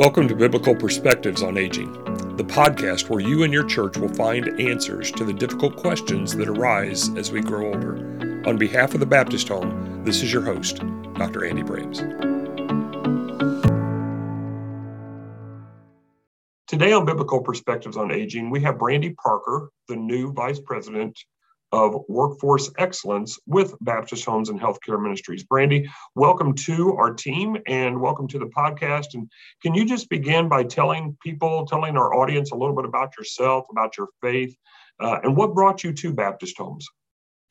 Welcome to Biblical Perspectives on Aging, the podcast where you and your church will find answers to the difficult questions that arise as we grow older. On behalf of the Baptist Home, this is your host, Dr. Andy Brames. Today on Biblical Perspectives on Aging, we have Brandy Parker, the new Vice President of Workforce Excellence with Baptist Homes and Healthcare Ministries. Brandy, welcome to our team and welcome to the podcast. And can you just begin by telling people, telling our audience a little bit about yourself, about your faith, uh, and what brought you to Baptist Homes?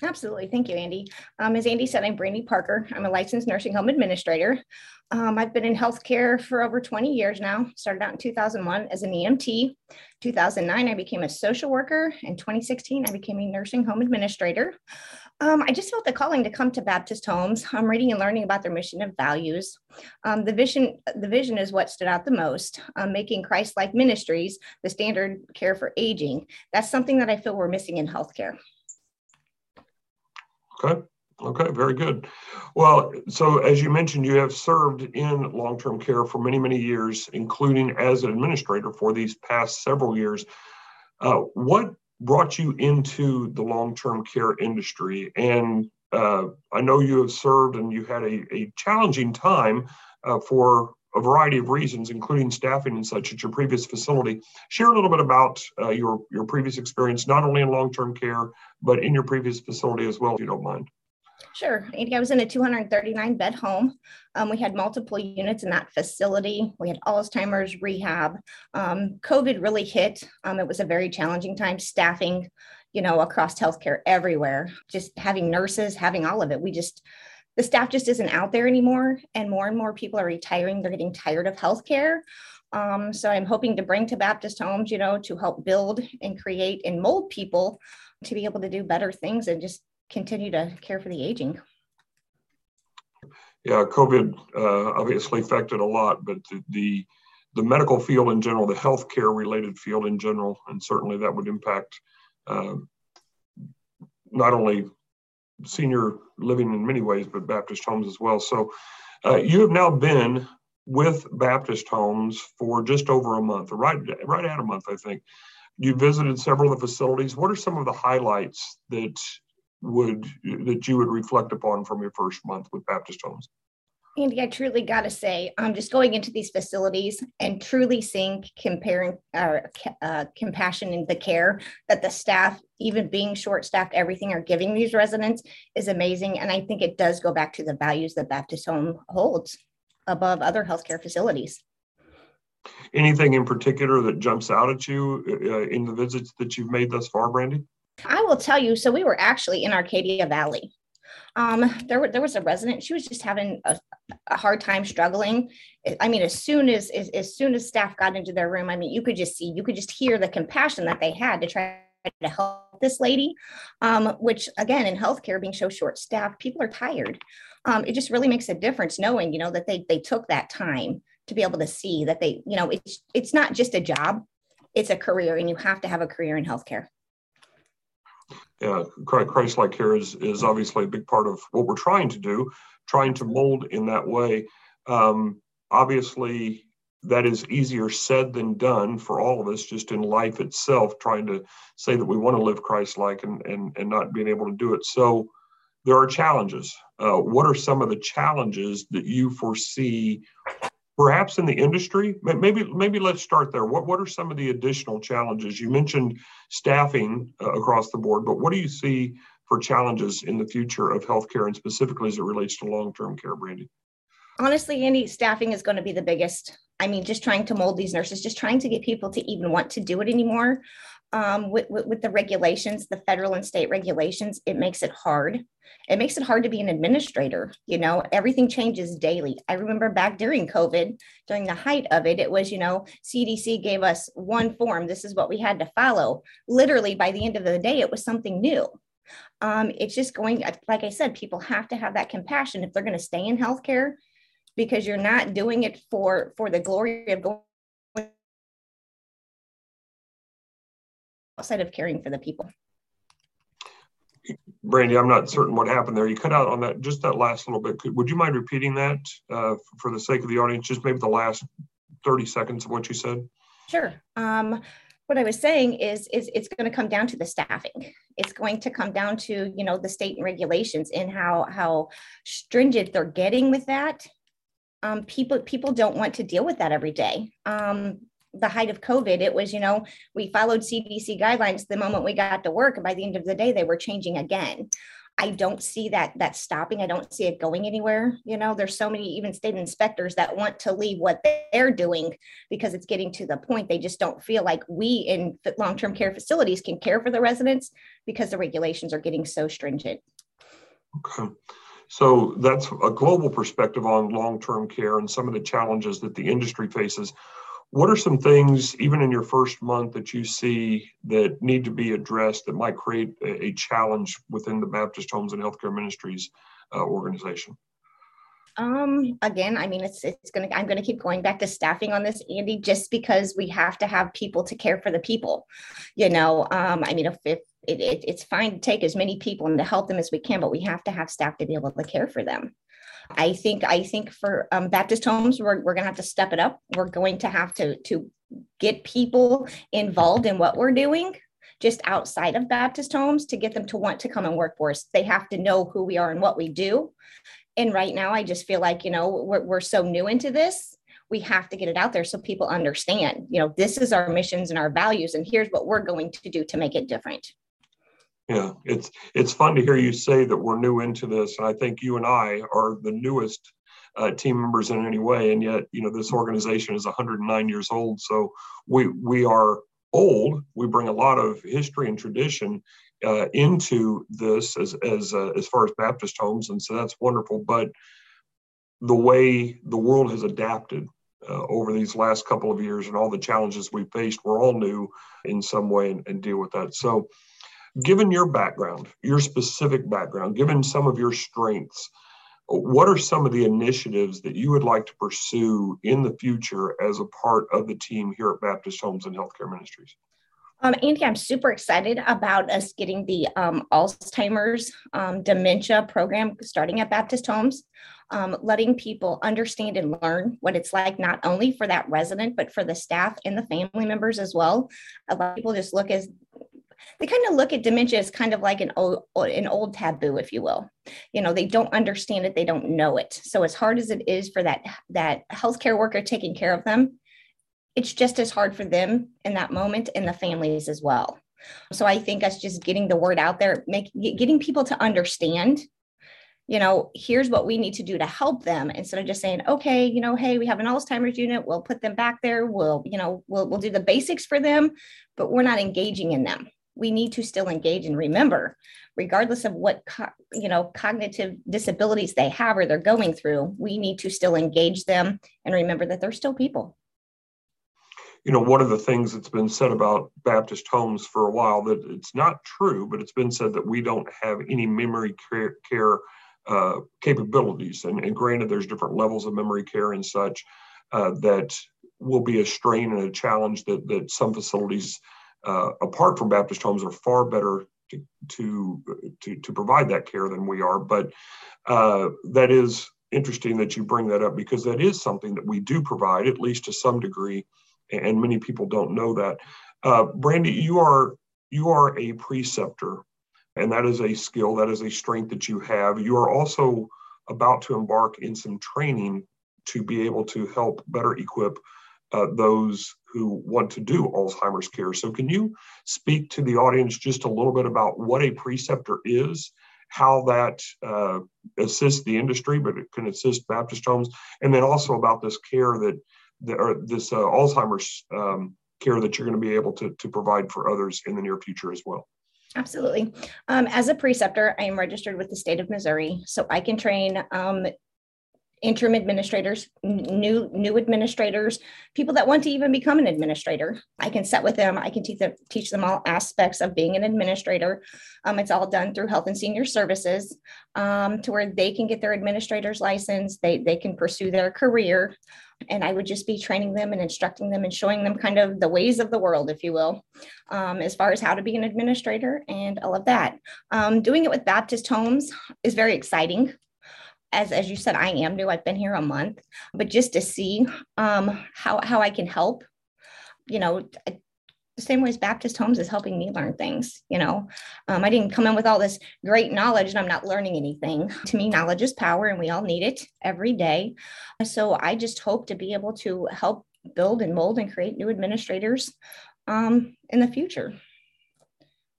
Absolutely. Thank you, Andy. Um, as Andy said, I'm Brandy Parker. I'm a licensed nursing home administrator. Um, I've been in healthcare for over 20 years now. Started out in 2001 as an EMT. 2009, I became a social worker. In 2016, I became a nursing home administrator. Um, I just felt the calling to come to Baptist homes. I'm reading and learning about their mission and values. Um, the vision, the vision is what stood out the most. Um, making Christ-like ministries the standard care for aging. That's something that I feel we're missing in healthcare. Okay. Okay, very good. Well, so as you mentioned, you have served in long term care for many, many years, including as an administrator for these past several years. Uh, what brought you into the long term care industry? And uh, I know you have served and you had a, a challenging time uh, for a variety of reasons, including staffing and such at your previous facility. Share a little bit about uh, your, your previous experience, not only in long term care, but in your previous facility as well, if you don't mind. Sure. I was in a 239 bed home. Um, we had multiple units in that facility. We had Alzheimer's rehab. Um, COVID really hit. Um, it was a very challenging time staffing, you know, across healthcare everywhere, just having nurses, having all of it. We just, the staff just isn't out there anymore. And more and more people are retiring. They're getting tired of healthcare. Um, so I'm hoping to bring to Baptist homes, you know, to help build and create and mold people to be able to do better things and just continue to care for the aging. Yeah, COVID uh, obviously affected a lot, but the, the, medical field in general, the healthcare related field in general, and certainly that would impact uh, not only senior living in many ways, but Baptist homes as well. So uh, you have now been with Baptist homes for just over a month, right, right at a month, I think. You visited several of the facilities. What are some of the highlights that would that you would reflect upon from your first month with Baptist Homes? Andy, I truly got to say, I'm just going into these facilities and truly seeing comparing uh, uh, compassion in the care that the staff, even being short staffed, everything are giving these residents is amazing. And I think it does go back to the values that Baptist Home holds above other healthcare facilities. Anything in particular that jumps out at you uh, in the visits that you've made thus far, Brandy? I will tell you. So we were actually in Arcadia Valley. Um, there, were, there was a resident. She was just having a, a hard time struggling. I mean, as soon as, as as soon as staff got into their room, I mean, you could just see, you could just hear the compassion that they had to try to help this lady. Um, which again, in healthcare, being so short staffed, people are tired. Um, it just really makes a difference knowing, you know, that they they took that time to be able to see that they, you know, it's it's not just a job, it's a career, and you have to have a career in healthcare yeah, Christ-like care is is obviously a big part of what we're trying to do, trying to mold in that way. Um, obviously, that is easier said than done for all of us, just in life itself, trying to say that we want to live Christ-like and and and not being able to do it. So there are challenges. Uh, what are some of the challenges that you foresee perhaps in the industry maybe maybe let's start there what what are some of the additional challenges you mentioned staffing uh, across the board but what do you see for challenges in the future of healthcare and specifically as it relates to long-term care brandy honestly andy staffing is going to be the biggest i mean just trying to mold these nurses just trying to get people to even want to do it anymore um, with, with, with the regulations, the federal and state regulations, it makes it hard. It makes it hard to be an administrator. You know, everything changes daily. I remember back during COVID, during the height of it, it was, you know, CDC gave us one form. This is what we had to follow. Literally, by the end of the day, it was something new. Um, it's just going, like I said, people have to have that compassion if they're going to stay in healthcare because you're not doing it for for the glory of going outside of caring for the people. Brandy, I'm not certain what happened there. You cut out on that, just that last little bit. Could, would you mind repeating that uh, for the sake of the audience? Just maybe the last 30 seconds of what you said? Sure. Um, what I was saying is, is it's going to come down to the staffing. It's going to come down to, you know, the state and regulations and how, how stringent they're getting with that. Um, people, people don't want to deal with that every day. Um, the height of COVID, it was, you know, we followed CDC guidelines the moment we got to work. And by the end of the day, they were changing again. I don't see that that stopping. I don't see it going anywhere. You know, there's so many even state inspectors that want to leave what they're doing because it's getting to the point they just don't feel like we in long-term care facilities can care for the residents because the regulations are getting so stringent. Okay. So that's a global perspective on long-term care and some of the challenges that the industry faces. What are some things, even in your first month, that you see that need to be addressed that might create a, a challenge within the Baptist Homes and Healthcare Ministries uh, organization? Um, again, I mean, it's it's gonna. I'm gonna keep going back to staffing on this, Andy, just because we have to have people to care for the people. You know, um, I mean, if, if it, it, it's fine to take as many people and to help them as we can, but we have to have staff to be able to care for them. I think I think for um, Baptist homes, we're, we're going to have to step it up. We're going to have to to get people involved in what we're doing just outside of Baptist homes to get them to want to come and work for us. They have to know who we are and what we do. And right now, I just feel like, you know, we're, we're so new into this. We have to get it out there so people understand, you know, this is our missions and our values, and here's what we're going to do to make it different. Yeah, it's it's fun to hear you say that we're new into this, and I think you and I are the newest uh, team members in any way, and yet you know this organization is 109 years old, so we we are old. We bring a lot of history and tradition uh, into this as as uh, as far as Baptist homes, and so that's wonderful. But the way the world has adapted uh, over these last couple of years and all the challenges we faced, we're all new in some way and, and deal with that. So given your background, your specific background, given some of your strengths, what are some of the initiatives that you would like to pursue in the future as a part of the team here at Baptist Homes and Healthcare Ministries? Um, Andy, I'm super excited about us getting the um, Alzheimer's um, dementia program starting at Baptist Homes, um, letting people understand and learn what it's like, not only for that resident, but for the staff and the family members as well. A lot of people just look as they kind of look at dementia as kind of like an old an old taboo if you will. You know they don't understand it they don't know it. So as hard as it is for that that healthcare worker taking care of them it's just as hard for them in that moment and the families as well. So i think us just getting the word out there make getting people to understand you know, here's what we need to do to help them instead of just saying, okay, you know, hey, we have an Alzheimer's unit, we'll put them back there, we'll, you know, we'll, we'll do the basics for them, but we're not engaging in them we need to still engage and remember regardless of what co- you know cognitive disabilities they have or they're going through we need to still engage them and remember that they're still people. You know one of the things that's been said about baptist homes for a while that it's not true but it's been said that we don't have any memory care, care uh, capabilities. And, and, granted there's different levels of memory care and such uh, that will be a strain and a challenge that, that some facilities uh, apart from Baptist homes are far better to, to, to, to provide that care than we are. But uh, that is interesting that you bring that up because that is something that we do provide, at least to some degree, and many people don't know that. Uh, Brandy, you are you are a preceptor, and that is a skill, that is a strength that you have. You are also about to embark in some training to be able to help better equip uh, those who want to do Alzheimer's care. So, can you speak to the audience just a little bit about what a preceptor is, how that uh, assists the industry, but it can assist Baptist homes, and then also about this care that, that or this uh, Alzheimer's um, care that you're going to be able to, to provide for others in the near future as well? Absolutely. Um, as a preceptor, I am registered with the state of Missouri, so I can train um, interim administrators, new new administrators, people that want to even become an administrator. I can set with them. I can teach them teach them all aspects of being an administrator. Um, it's all done through Health and Senior Services, um, to where they can get their administrator's license. They they can pursue their career, and I would just be training them and instructing them and showing them kind of the ways of the world, if you will, um, as far as how to be an administrator and all of that. Um, doing it with Baptist Homes is very exciting as as you said, I am new. I've been here a month, but just to see um, how how I can help, you know, the same way as Baptist Homes is helping me learn things. You know, um, I didn't come in with all this great knowledge and I'm not learning anything. To me, knowledge is power, and we all need it every day. So I just hope to be able to help build and mold and create new administrators um, in the future.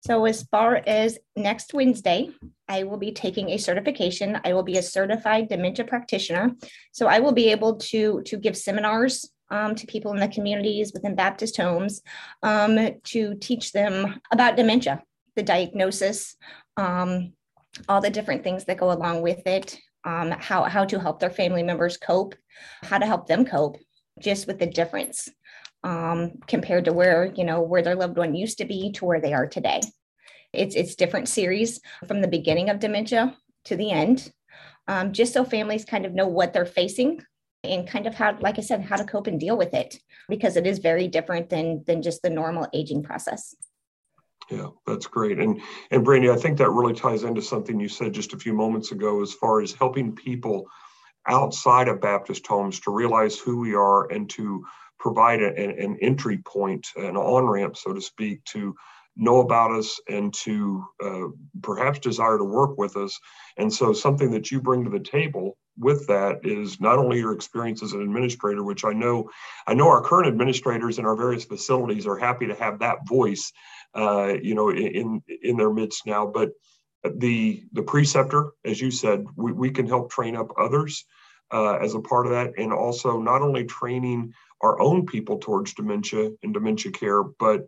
So, as far as next Wednesday, I will be taking a certification. I will be a certified dementia practitioner. So, I will be able to, to give seminars um, to people in the communities within Baptist homes um, to teach them about dementia, the diagnosis, um, all the different things that go along with it, um, how, how to help their family members cope, how to help them cope, just with the difference um, compared to where you know where their loved one used to be to where they are today. It's it's different series from the beginning of dementia to the end, um, just so families kind of know what they're facing and kind of how, like I said, how to cope and deal with it because it is very different than than just the normal aging process. Yeah, that's great. And and Brandy, I think that really ties into something you said just a few moments ago as far as helping people outside of Baptist homes to realize who we are and to provide a, an entry point, an on ramp, so to speak, to know about us and to uh, perhaps desire to work with us. And so, something that you bring to the table with that is not only your experience as an administrator, which I know, I know our current administrators in our various facilities are happy to have that voice, uh, you know, in in their midst now, but the the preceptor, as you said, we, we can help train up others uh, as a part of that, and also not only training our own people towards dementia and dementia care, but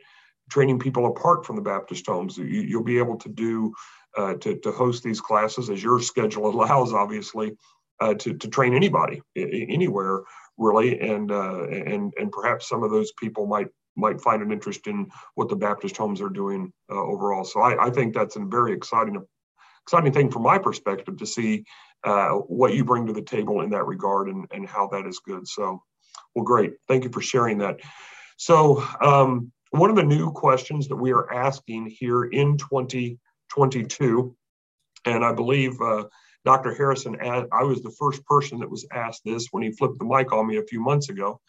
training people apart from the Baptist homes. You, will be able to do uh, to, to host these classes as your schedule allows, obviously, uh, to, to train anybody anywhere really, and uh, and and perhaps some of those people might might find an interest in what the Baptist homes are doing uh, overall. So I, I, think that's a very exciting exciting thing from my perspective to see uh, what you bring to the table in that regard and, and how that is good. So, well, great. Thank you for sharing that. So, um, one of the new questions that we are asking here in 2022, and I believe uh, Dr. Harrison, I was the first person that was asked this when he flipped the mic on me a few months ago,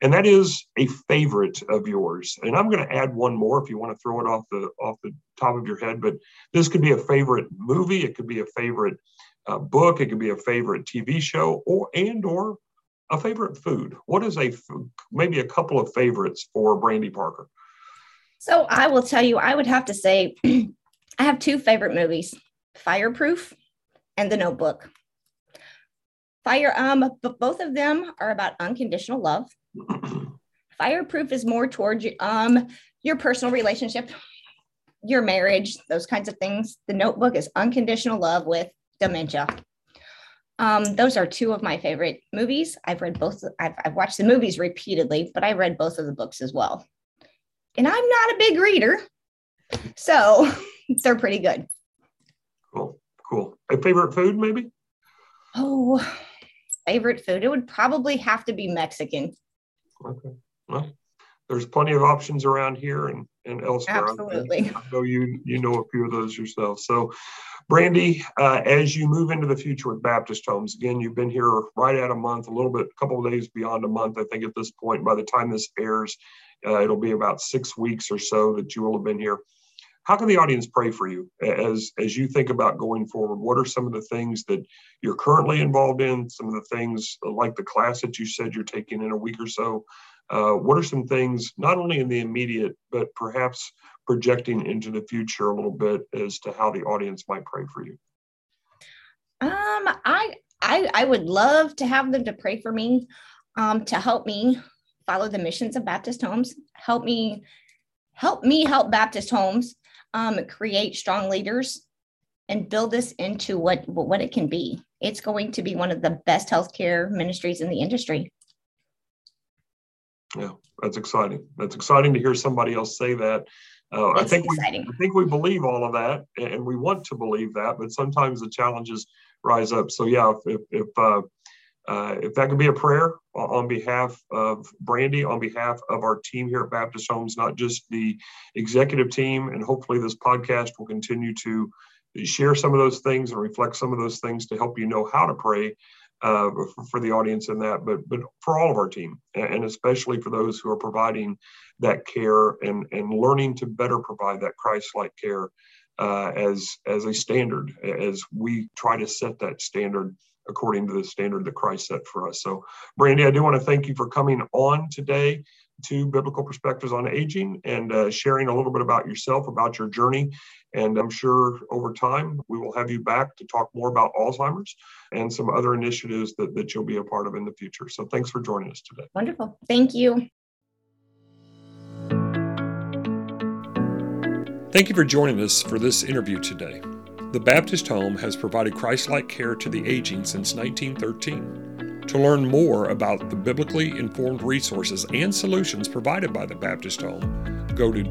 and that is a favorite of yours. And I'm going to add one more if you want to throw it off the off the top of your head. But this could be a favorite movie, it could be a favorite uh, book, it could be a favorite TV show, or and or a favorite food. What is a maybe a couple of favorites for Brandy Parker? So I will tell you, I would have to say, I have two favorite movies: Fireproof and The Notebook. Fire, um, but both of them are about unconditional love. Fireproof is more towards um your personal relationship, your marriage, those kinds of things. The Notebook is unconditional love with dementia. Um, those are two of my favorite movies. I've read both. I've, I've watched the movies repeatedly, but I read both of the books as well and I'm not a big reader. So they're pretty good. Cool. Cool. A favorite food, maybe? Oh, favorite food. It would probably have to be Mexican. Okay. Well, there's plenty of options around here and, and elsewhere. Absolutely. I know you you know a few of those yourself. So, Brandy, uh, as you move into the future with Baptist Homes, again, you've been here right at a month, a little bit, a couple of days beyond a month, I think, at this point. By the time this airs, uh, it'll be about six weeks or so that you will have been here. How can the audience pray for you as as you think about going forward? What are some of the things that you're currently involved in? Some of the things like the class that you said you're taking in a week or so. Uh, what are some things not only in the immediate but perhaps projecting into the future a little bit as to how the audience might pray for you? Um, I I I would love to have them to pray for me, um, to help me follow the missions of Baptist Homes. Help me, help me help Baptist Homes um, create strong leaders and build this into what what it can be. It's going to be one of the best healthcare ministries in the industry. Yeah, that's exciting. That's exciting to hear somebody else say that. Uh, I think exciting. we I think we believe all of that, and we want to believe that, but sometimes the challenges rise up. So yeah, if if, if uh, uh, if that could be a prayer on behalf of Brandy, on behalf of our team here at Baptist Homes, not just the executive team, and hopefully this podcast will continue to share some of those things and reflect some of those things to help you know how to pray uh, for, the audience in that, but but for all of our team, and especially for those who are providing that care and and learning to better provide that Christ-like care uh, as as a standard, as we try to set that standard according to the standard that Christ set for us. So, Brandy, I do want to thank you for coming on today to Biblical Perspectives on Aging and uh, sharing a little bit about yourself, about your journey. And I'm sure over time we will have you back to talk more about Alzheimer's and some other initiatives that, that you'll be a part of in the future. So thanks for joining us today. Wonderful. Thank you. Thank you for joining us for this interview today. The Baptist Home has provided Christ like care to the aging since 1913. To learn more about the biblically informed resources and solutions provided by the Baptist Home, go to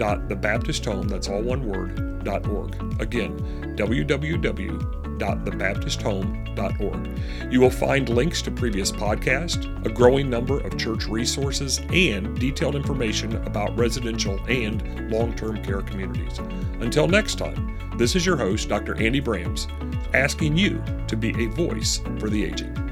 www.thebaptisthome, that's all one word, .org. Again, www.thebaptisthome.org. You will find links to previous podcasts, a growing number of church resources, and detailed information about residential and long term care communities. Until next time, this is your host, Dr. Andy Brames, asking you to be a voice for the aging.